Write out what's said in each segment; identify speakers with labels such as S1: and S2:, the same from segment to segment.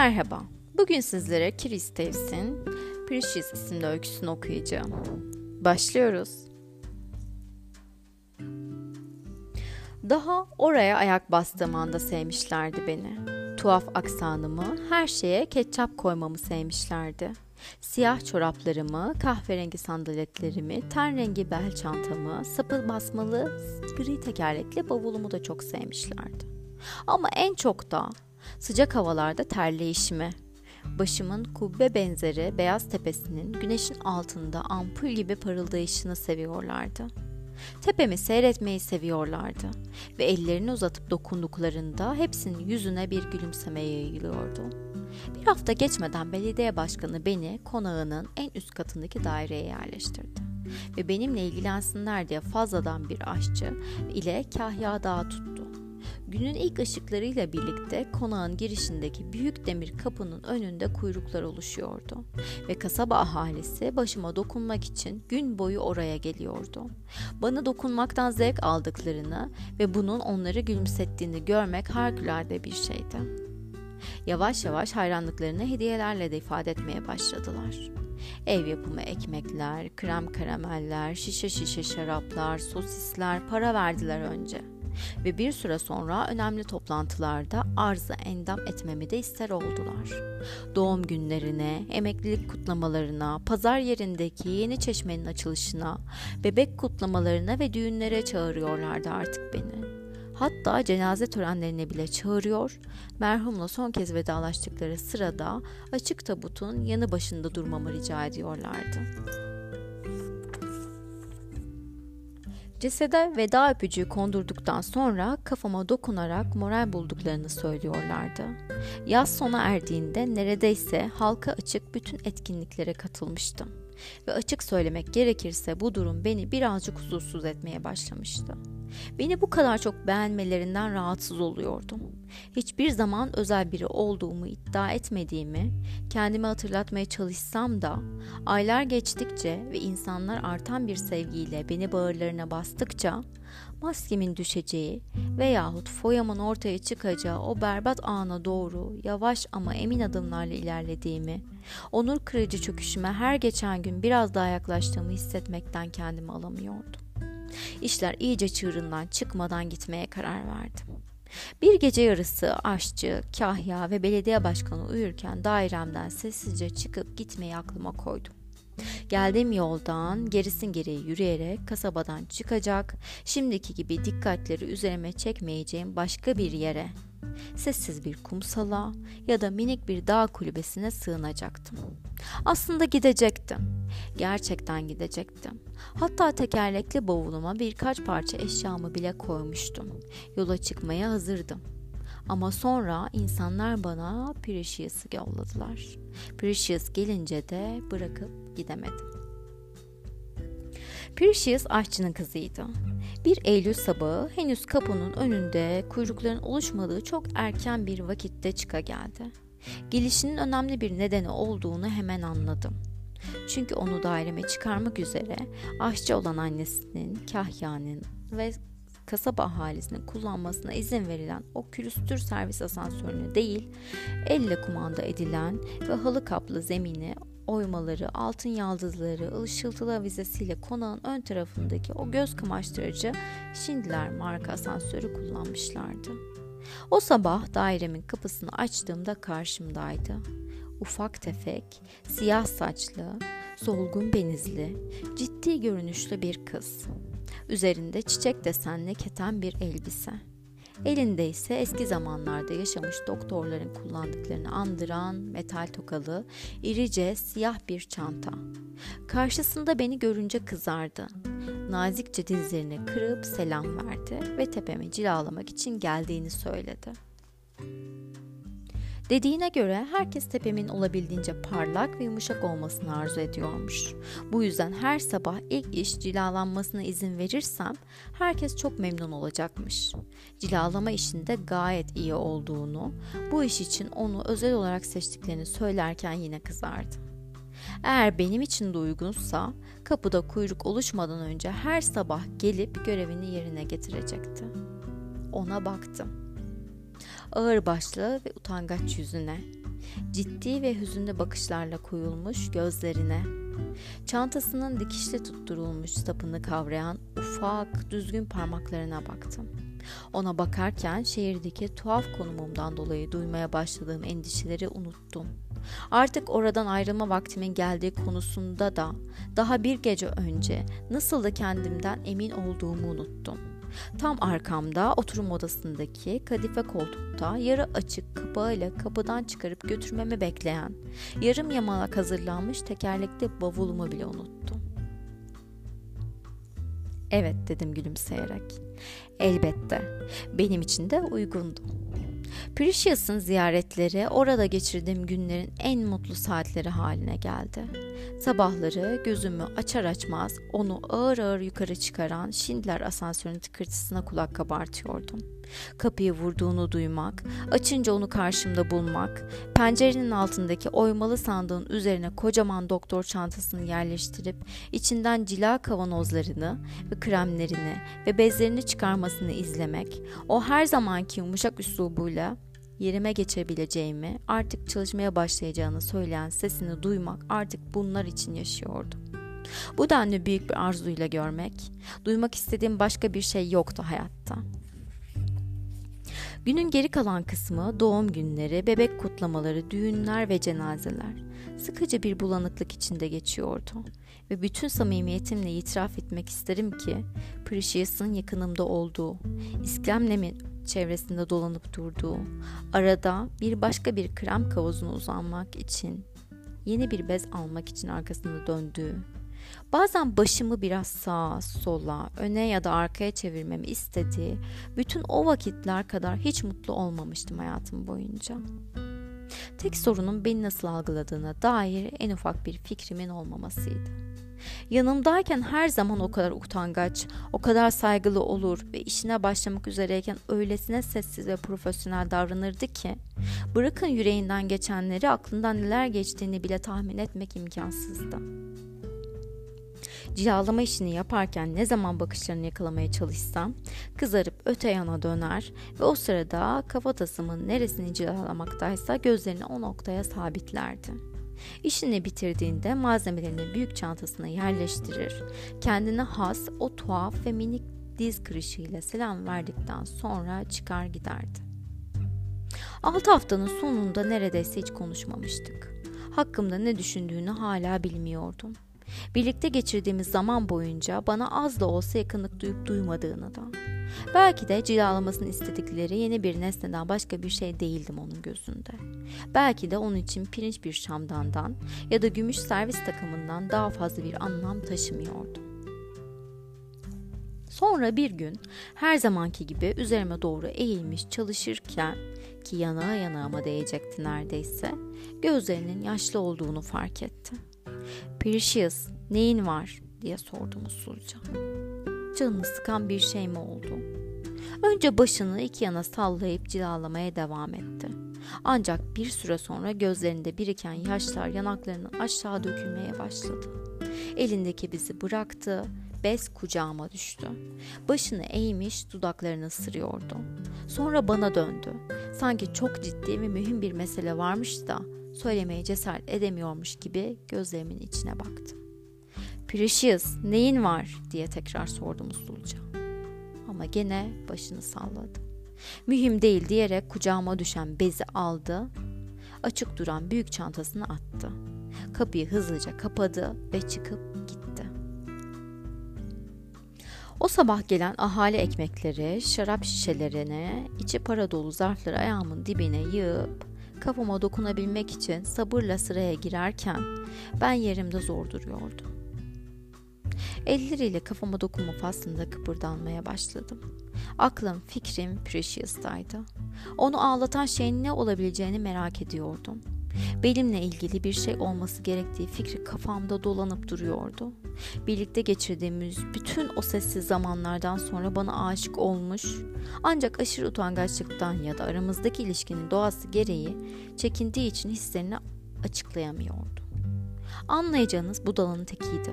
S1: Merhaba, bugün sizlere Chris Davis'in Precious isimli öyküsünü okuyacağım. Başlıyoruz. Daha oraya ayak bastığım anda sevmişlerdi beni. Tuhaf aksanımı, her şeye ketçap koymamı sevmişlerdi. Siyah çoraplarımı, kahverengi sandaletlerimi, ten rengi bel çantamı, sapı basmalı gri tekerlekli bavulumu da çok sevmişlerdi. Ama en çok da sıcak havalarda terleyişimi, başımın kubbe benzeri beyaz tepesinin güneşin altında ampul gibi parıldayışını seviyorlardı. Tepemi seyretmeyi seviyorlardı ve ellerini uzatıp dokunduklarında hepsinin yüzüne bir gülümseme yayılıyordu. Bir hafta geçmeden belediye başkanı beni konağının en üst katındaki daireye yerleştirdi ve benimle ilgilensinler diye fazladan bir aşçı ile kahya dağı tuttu. Günün ilk ışıklarıyla birlikte konağın girişindeki büyük demir kapının önünde kuyruklar oluşuyordu ve kasaba ahalisi başıma dokunmak için gün boyu oraya geliyordu. Bana dokunmaktan zevk aldıklarını ve bunun onları gülümsettiğini görmek harikulade bir şeydi. Yavaş yavaş hayranlıklarını hediyelerle de ifade etmeye başladılar. Ev yapımı ekmekler, krem karameller, şişe şişe şaraplar, sosisler para verdiler önce.'' Ve bir süre sonra önemli toplantılarda arıza endam etmemi de ister oldular. Doğum günlerine, emeklilik kutlamalarına, pazar yerindeki yeni çeşmenin açılışına, bebek kutlamalarına ve düğünlere çağırıyorlardı artık beni. Hatta cenaze törenlerine bile çağırıyor, merhumla son kez vedalaştıkları sırada açık tabutun yanı başında durmamı rica ediyorlardı. Cesede veda öpücüğü kondurduktan sonra kafama dokunarak moral bulduklarını söylüyorlardı. Yaz sona erdiğinde neredeyse halka açık bütün etkinliklere katılmıştım. Ve açık söylemek gerekirse bu durum beni birazcık huzursuz etmeye başlamıştı. Beni bu kadar çok beğenmelerinden rahatsız oluyordum. Hiçbir zaman özel biri olduğumu iddia etmediğimi kendime hatırlatmaya çalışsam da aylar geçtikçe ve insanlar artan bir sevgiyle beni bağırlarına bastıkça maskemin düşeceği veyahut foyamın ortaya çıkacağı o berbat ana doğru yavaş ama emin adımlarla ilerlediğimi, onur kırıcı çöküşüme her geçen gün biraz daha yaklaştığımı hissetmekten kendimi alamıyordum. İşler iyice çığırından çıkmadan gitmeye karar verdim. Bir gece yarısı aşçı, kahya ve belediye başkanı uyurken dairemden sessizce çıkıp gitmeyi aklıma koydum. Geldiğim yoldan gerisin geriye yürüyerek kasabadan çıkacak, şimdiki gibi dikkatleri üzerime çekmeyeceğim başka bir yere, sessiz bir kumsala ya da minik bir dağ kulübesine sığınacaktım. Aslında gidecektim. Gerçekten gidecektim. Hatta tekerlekli bavuluma birkaç parça eşyamı bile koymuştum. Yola çıkmaya hazırdım. Ama sonra insanlar bana Precious'ı yolladılar. Precious gelince de bırakıp gidemedim. Precious aşçının kızıydı. Bir Eylül sabahı henüz kapının önünde kuyrukların oluşmadığı çok erken bir vakitte çıka geldi. Gelişinin önemli bir nedeni olduğunu hemen anladım. Çünkü onu daireme çıkarmak üzere aşçı olan annesinin, kahyanın ve kasaba ahalisinin kullanmasına izin verilen o külüstür servis asansörünü değil, elle kumanda edilen ve halı kaplı zemini oymaları, altın yaldızları, ışıltılı avizesiyle konağın ön tarafındaki o göz kamaştırıcı Schindler marka asansörü kullanmışlardı. O sabah dairemin kapısını açtığımda karşımdaydı. Ufak tefek, siyah saçlı, solgun benizli, ciddi görünüşlü bir kız. Üzerinde çiçek desenli keten bir elbise. Elinde ise eski zamanlarda yaşamış doktorların kullandıklarını andıran metal tokalı, irice siyah bir çanta. Karşısında beni görünce kızardı. Nazikçe dizlerini kırıp selam verdi ve tepemi cilalamak için geldiğini söyledi. Dediğine göre herkes tepemin olabildiğince parlak ve yumuşak olmasını arzu ediyormuş. Bu yüzden her sabah ilk iş cilalanmasına izin verirsem herkes çok memnun olacakmış. Cilalama işinde gayet iyi olduğunu, bu iş için onu özel olarak seçtiklerini söylerken yine kızardı. Eğer benim için de uygunsa kapıda kuyruk oluşmadan önce her sabah gelip görevini yerine getirecekti. Ona baktım ağır başlı ve utangaç yüzüne. ciddi ve hüzünlü bakışlarla koyulmuş gözlerine. Çantasının dikişle tutturulmuş sapını kavrayan ufak, düzgün parmaklarına baktım. Ona bakarken şehirdeki tuhaf konumumdan dolayı duymaya başladığım endişeleri unuttum. Artık oradan ayrılma vaktimin geldiği konusunda da daha bir gece önce nasıl da kendimden emin olduğumu unuttum. Tam arkamda oturum odasındaki kadife koltukta yarı açık kapağıyla kapıdan çıkarıp götürmemi bekleyen, yarım yamalak hazırlanmış tekerlekli bavulumu bile unuttum. Evet dedim gülümseyerek. Elbette. Benim için de uygundu. Precious'ın ziyaretleri orada geçirdiğim günlerin en mutlu saatleri haline geldi. Sabahları gözümü açar açmaz onu ağır ağır yukarı çıkaran Schindler asansörünün tıkırtısına kulak kabartıyordum. Kapıyı vurduğunu duymak, açınca onu karşımda bulmak, pencerenin altındaki oymalı sandığın üzerine kocaman doktor çantasını yerleştirip içinden cila kavanozlarını ve kremlerini ve bezlerini çıkarmasını izlemek, o her zamanki yumuşak üslubuyla yerime geçebileceğimi, artık çalışmaya başlayacağını söyleyen sesini duymak artık bunlar için yaşıyordum. Bu denli büyük bir arzuyla görmek, duymak istediğim başka bir şey yoktu hayatta. Günün geri kalan kısmı doğum günleri, bebek kutlamaları, düğünler ve cenazeler. Sıkıcı bir bulanıklık içinde geçiyordu. Ve bütün samimiyetimle itiraf etmek isterim ki Precious'ın yakınımda olduğu, iskemlemin çevresinde dolanıp durduğu, arada bir başka bir krem kavuzuna uzanmak için, yeni bir bez almak için arkasında döndüğü, bazen başımı biraz sağa, sola, öne ya da arkaya çevirmemi istediği bütün o vakitler kadar hiç mutlu olmamıştım hayatım boyunca. Tek sorunun beni nasıl algıladığına dair en ufak bir fikrimin olmamasıydı. Yanımdayken her zaman o kadar utangaç, o kadar saygılı olur ve işine başlamak üzereyken öylesine sessiz ve profesyonel davranırdı ki bırakın yüreğinden geçenleri aklından neler geçtiğini bile tahmin etmek imkansızdı. Cilalama işini yaparken ne zaman bakışlarını yakalamaya çalışsam kızarıp öte yana döner ve o sırada kafatasımın neresini cilalamaktaysa gözlerini o noktaya sabitlerdi. İşini bitirdiğinde malzemelerini büyük çantasına yerleştirir. Kendine has o tuhaf ve minik diz kırışıyla selam verdikten sonra çıkar giderdi. Altı haftanın sonunda neredeyse hiç konuşmamıştık. Hakkımda ne düşündüğünü hala bilmiyordum. Birlikte geçirdiğimiz zaman boyunca bana az da olsa yakınlık duyup duymadığını da. Belki de cilalamasını istedikleri yeni bir nesneden başka bir şey değildim onun gözünde. Belki de onun için pirinç bir şamdandan ya da gümüş servis takımından daha fazla bir anlam taşımıyordum. Sonra bir gün her zamanki gibi üzerime doğru eğilmiş çalışırken ki yanağa yanağıma değecekti neredeyse gözlerinin yaşlı olduğunu fark etti. Precious neyin var diye sordum usulca. Canını sıkan bir şey mi oldu? Önce başını iki yana sallayıp cilalamaya devam etti. Ancak bir süre sonra gözlerinde biriken yaşlar yanaklarının aşağı dökülmeye başladı. Elindeki bizi bıraktı, bez kucağıma düştü. Başını eğmiş dudaklarını ısırıyordu. Sonra bana döndü. Sanki çok ciddi ve mühim bir mesele varmış da söylemeye cesaret edemiyormuş gibi gözlerimin içine baktı. Precious neyin var diye tekrar sordum usulca. Ama gene başını salladı. Mühim değil diyerek kucağıma düşen bezi aldı. Açık duran büyük çantasını attı. Kapıyı hızlıca kapadı ve çıkıp gitti. O sabah gelen ahali ekmekleri, şarap şişelerine, içi para dolu zarfları ayağımın dibine yığıp kafama dokunabilmek için sabırla sıraya girerken ben yerimde zor duruyordum. Elleriyle kafama dokunma faslında kıpırdanmaya başladım. Aklım, fikrim Precious'taydı. Onu ağlatan şeyin ne olabileceğini merak ediyordum. Benimle ilgili bir şey olması gerektiği fikri kafamda dolanıp duruyordu. Birlikte geçirdiğimiz bütün o sessiz zamanlardan sonra bana aşık olmuş, ancak aşırı utangaçlıktan ya da aramızdaki ilişkinin doğası gereği çekindiği için hislerini açıklayamıyordu. Anlayacağınız bu dalın tekiydi.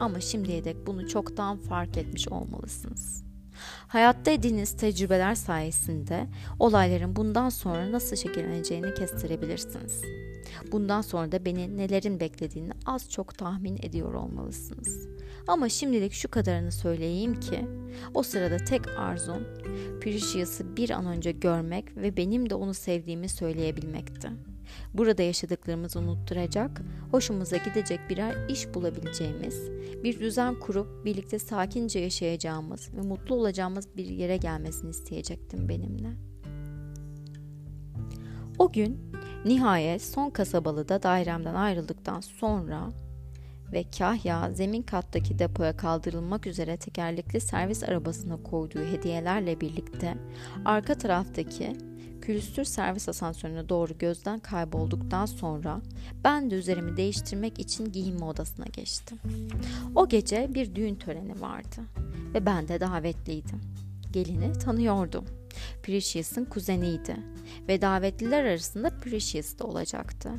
S1: Ama şimdiye dek bunu çoktan fark etmiş olmalısınız. Hayatta edindiğiniz tecrübeler sayesinde olayların bundan sonra nasıl şekilleneceğini kestirebilirsiniz. Bundan sonra da beni nelerin beklediğini az çok tahmin ediyor olmalısınız. Ama şimdilik şu kadarını söyleyeyim ki o sırada tek arzum Precious'ı bir an önce görmek ve benim de onu sevdiğimi söyleyebilmekti. Burada yaşadıklarımızı unutturacak, hoşumuza gidecek birer iş bulabileceğimiz, bir düzen kurup birlikte sakince yaşayacağımız ve mutlu olacağımız bir yere gelmesini isteyecektim benimle. O gün nihayet son kasabalıda dairemden ayrıldıktan sonra ve Kahya zemin kattaki depoya kaldırılmak üzere tekerlekli servis arabasına koyduğu hediyelerle birlikte arka taraftaki külüstür servis asansörüne doğru gözden kaybolduktan sonra ben de üzerimi değiştirmek için giyinme odasına geçtim. O gece bir düğün töreni vardı ve ben de davetliydim. Gelini tanıyordum. Precious'ın kuzeniydi ve davetliler arasında Precious da olacaktı.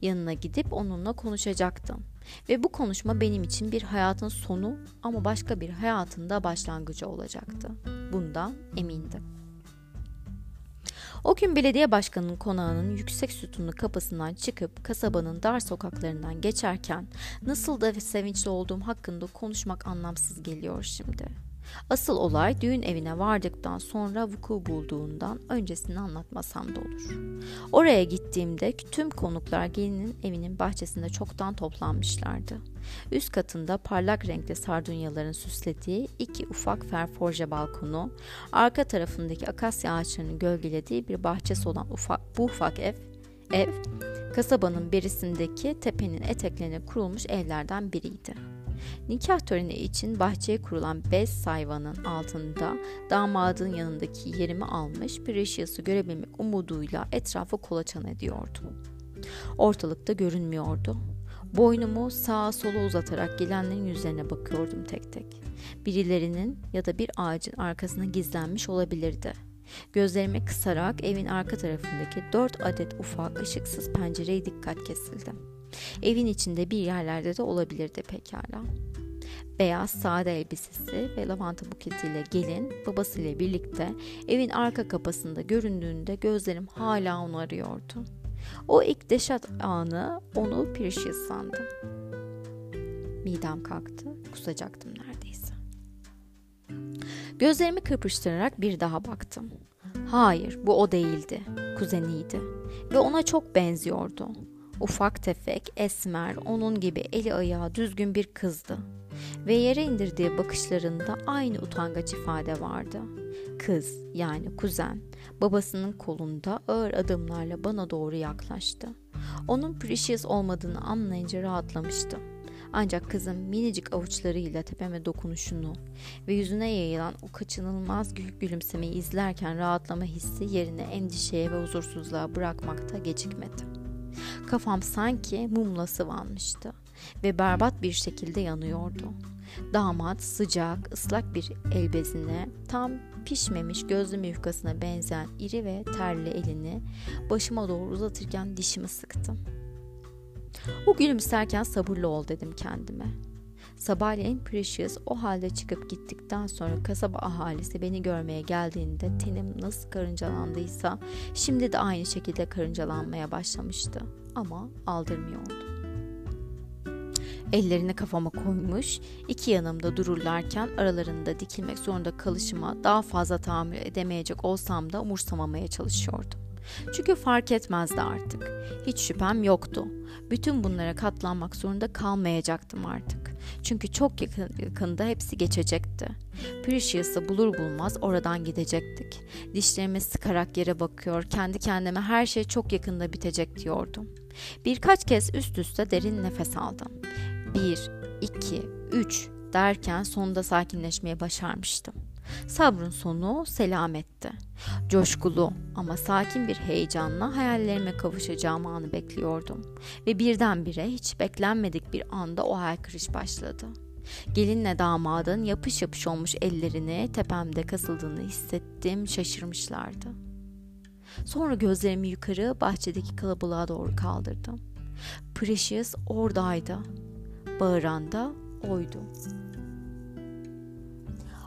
S1: Yanına gidip onunla konuşacaktım. Ve bu konuşma benim için bir hayatın sonu ama başka bir hayatın da başlangıcı olacaktı. Bundan emindim. O gün belediye başkanının konağının yüksek sütunlu kapısından çıkıp kasabanın dar sokaklarından geçerken nasıl da sevinçli olduğum hakkında konuşmak anlamsız geliyor şimdi.'' Asıl olay düğün evine vardıktan sonra vuku bulduğundan öncesini anlatmasam da olur. Oraya gittiğimde tüm konuklar gelinin evinin bahçesinde çoktan toplanmışlardı. Üst katında parlak renkli sardunyaların süslediği iki ufak ferforje balkonu, arka tarafındaki akasya ağaçlarının gölgelediği bir bahçesi olan ufak, bu ufak ev, ev kasabanın berisindeki tepenin eteklerine kurulmuş evlerden biriydi. Nikah töreni için bahçeye kurulan bez sayvanın altında damadın yanındaki yerimi almış Precious'u görebilmek umuduyla etrafı kolaçan ediyordu. Ortalıkta görünmüyordu. Boynumu sağa sola uzatarak gelenlerin yüzlerine bakıyordum tek tek. Birilerinin ya da bir ağacın arkasına gizlenmiş olabilirdi. Gözlerimi kısarak evin arka tarafındaki dört adet ufak ışıksız pencereye dikkat kesildim. Evin içinde bir yerlerde de olabilirdi pekala. Beyaz sade elbisesi ve lavanta buketiyle gelin babasıyla birlikte evin arka kapısında göründüğünde gözlerim hala onu arıyordu. O ilk deşat anı onu Precious sandım. Midem kalktı, kusacaktım neredeyse. Gözlerimi kırpıştırarak bir daha baktım. Hayır, bu o değildi. Kuzeniydi. Ve ona çok benziyordu. Ufak tefek, esmer, onun gibi eli ayağı düzgün bir kızdı. Ve yere indirdiği bakışlarında aynı utangaç ifade vardı. Kız yani kuzen babasının kolunda ağır adımlarla bana doğru yaklaştı. Onun Precious olmadığını anlayınca rahatlamıştı. Ancak kızın minicik avuçlarıyla tepeme dokunuşunu ve yüzüne yayılan o kaçınılmaz gülümsemeyi izlerken rahatlama hissi yerine endişeye ve huzursuzluğa bırakmakta gecikmedi. Kafam sanki mumla sıvanmıştı ve berbat bir şekilde yanıyordu. Damat sıcak, ıslak bir elbezine, tam pişmemiş gözlü yufkasına benzeyen iri ve terli elini başıma doğru uzatırken dişimi sıktım. O gülümserken sabırlı ol dedim kendime. Sabahleyin Precious o halde çıkıp gittikten sonra kasaba ahalisi beni görmeye geldiğinde tenim nasıl karıncalandıysa şimdi de aynı şekilde karıncalanmaya başlamıştı ama aldırmıyordu. Ellerini kafama koymuş, iki yanımda dururlarken aralarında dikilmek zorunda kalışıma daha fazla tahammül edemeyecek olsam da umursamamaya çalışıyordum. Çünkü fark etmezdi artık. Hiç şüphem yoktu. Bütün bunlara katlanmak zorunda kalmayacaktım artık. Çünkü çok yakın, yakında hepsi geçecekti. Precious'ı bulur bulmaz oradan gidecektik. Dişlerimi sıkarak yere bakıyor, kendi kendime her şey çok yakında bitecek diyordum. Birkaç kez üst üste derin nefes aldım. Bir, iki, üç derken sonunda sakinleşmeye başarmıştım. Sabrın sonu selametti. Coşkulu ama sakin bir heyecanla hayallerime kavuşacağım anı bekliyordum. Ve birdenbire hiç beklenmedik bir anda o haykırış başladı. Gelinle damadın yapış yapış olmuş ellerini tepemde kasıldığını hissettim, şaşırmışlardı. Sonra gözlerimi yukarı bahçedeki kalabalığa doğru kaldırdım. Precious oradaydı. Bağıran da oydu.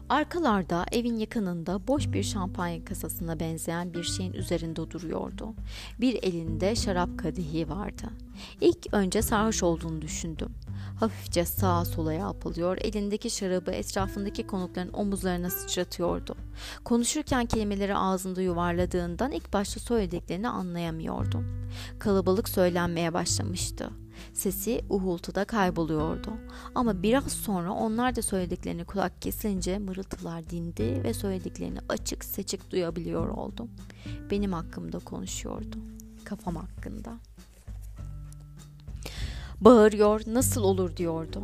S1: Arkalarda evin yakınında boş bir şampanya kasasına benzeyen bir şeyin üzerinde duruyordu. Bir elinde şarap kadehi vardı. İlk önce sarhoş olduğunu düşündüm. Hafifçe sağa sola yapılıyor, elindeki şarabı etrafındaki konukların omuzlarına sıçratıyordu. Konuşurken kelimeleri ağzında yuvarladığından ilk başta söylediklerini anlayamıyordum. Kalabalık söylenmeye başlamıştı. Sesi uhultuda kayboluyordu. Ama biraz sonra onlar da söylediklerini kulak kesince mırıltılar dindi ve söylediklerini açık seçik duyabiliyor oldum. Benim hakkımda konuşuyordu. Kafam hakkında. Bağırıyor, nasıl olur diyordu.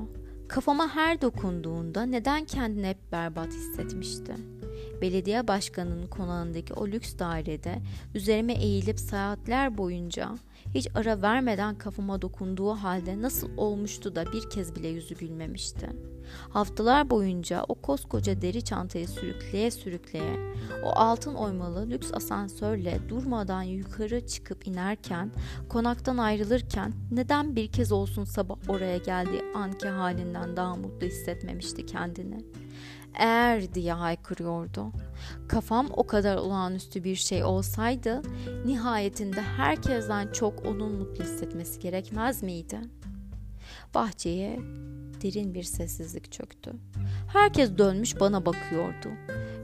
S1: Kafama her dokunduğunda neden kendini hep berbat hissetmişti. Belediye başkanının konağındaki o lüks dairede üzerime eğilip saatler boyunca hiç ara vermeden kafama dokunduğu halde nasıl olmuştu da bir kez bile yüzü gülmemişti. Haftalar boyunca o koskoca deri çantayı sürükleye sürükleye, o altın oymalı lüks asansörle durmadan yukarı çıkıp inerken, konaktan ayrılırken neden bir kez olsun sabah oraya geldiği anki halinden daha mutlu hissetmemişti kendini eğer diye haykırıyordu. Kafam o kadar olağanüstü bir şey olsaydı nihayetinde herkesten çok onun mutlu hissetmesi gerekmez miydi? Bahçeye derin bir sessizlik çöktü. Herkes dönmüş bana bakıyordu.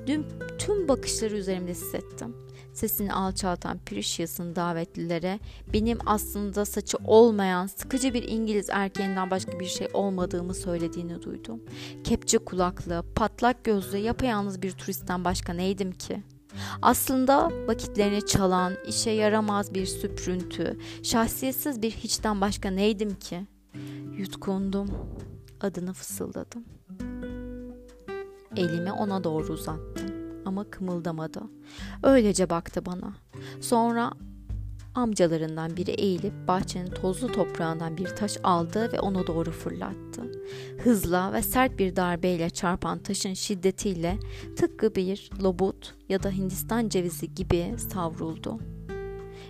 S1: Dün tüm bakışları üzerimde hissettim sesini alçaltan Precious'ın davetlilere benim aslında saçı olmayan sıkıcı bir İngiliz erkeğinden başka bir şey olmadığımı söylediğini duydum. Kepçe kulaklı, patlak gözlü, yapayalnız bir turistten başka neydim ki? Aslında vakitlerini çalan, işe yaramaz bir süprüntü, şahsiyetsiz bir hiçten başka neydim ki? Yutkundum, adını fısıldadım. Elimi ona doğru uzattım ama kımıldamadı. Öylece baktı bana. Sonra amcalarından biri eğilip bahçenin tozlu toprağından bir taş aldı ve ona doğru fırlattı. Hızla ve sert bir darbeyle çarpan taşın şiddetiyle tıpkı bir lobut ya da Hindistan cevizi gibi savruldu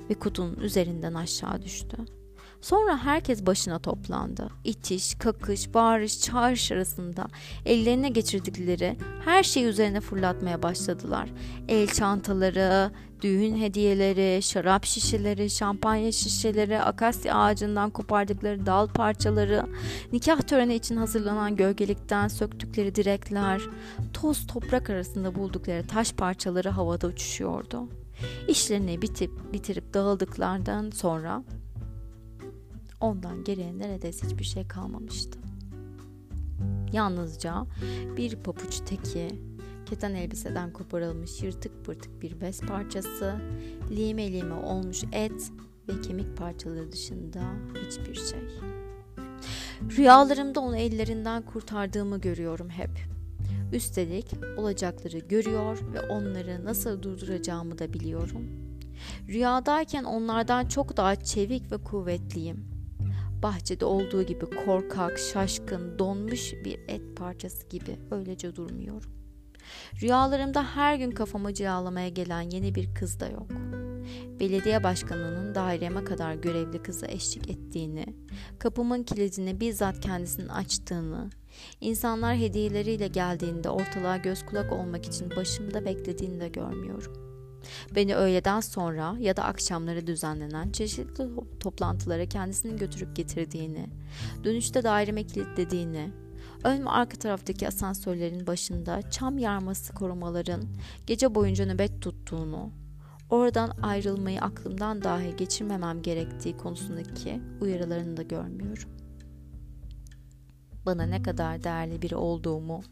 S1: ve kutunun üzerinden aşağı düştü. Sonra herkes başına toplandı. İtiş, kakış, bağırış, çağırış arasında ellerine geçirdikleri her şeyi üzerine fırlatmaya başladılar. El çantaları, düğün hediyeleri, şarap şişeleri, şampanya şişeleri, akasya ağacından kopardıkları dal parçaları, nikah töreni için hazırlanan gölgelikten söktükleri direkler, toz toprak arasında buldukları taş parçaları havada uçuşuyordu. İşlerini bitip bitirip dağıldıklardan sonra Ondan geriye neredeyse hiçbir şey kalmamıştı. Yalnızca bir papuç teki, keten elbiseden koparılmış yırtık pırtık bir bez parçası, lime lime olmuş et ve kemik parçaları dışında hiçbir şey. Rüyalarımda onu ellerinden kurtardığımı görüyorum hep. Üstelik olacakları görüyor ve onları nasıl durduracağımı da biliyorum. Rüyadayken onlardan çok daha çevik ve kuvvetliyim bahçede olduğu gibi korkak, şaşkın, donmuş bir et parçası gibi öylece durmuyorum. Rüyalarımda her gün kafamı cilalamaya gelen yeni bir kız da yok. Belediye başkanının daireme kadar görevli kızı eşlik ettiğini, kapımın kilidini bizzat kendisinin açtığını, insanlar hediyeleriyle geldiğinde ortalığa göz kulak olmak için başımda beklediğini de görmüyorum. Beni öğleden sonra ya da akşamları düzenlenen çeşitli toplantılara kendisinin götürüp getirdiğini, dönüşte daireme kilitlediğini, ön ve arka taraftaki asansörlerin başında çam yarması korumaların gece boyunca nöbet tuttuğunu, oradan ayrılmayı aklımdan dahi geçirmemem gerektiği konusundaki uyarılarını da görmüyorum bana ne kadar değerli biri olduğumu,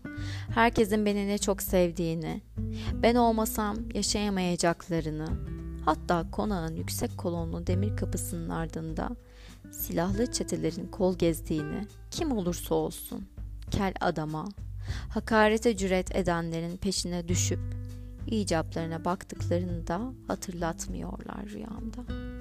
S1: herkesin beni ne çok sevdiğini, ben olmasam yaşayamayacaklarını, hatta konağın yüksek kolonlu demir kapısının ardında silahlı çetelerin kol gezdiğini kim olursa olsun kel adama, hakarete cüret edenlerin peşine düşüp icaplarına baktıklarını da hatırlatmıyorlar rüyamda.''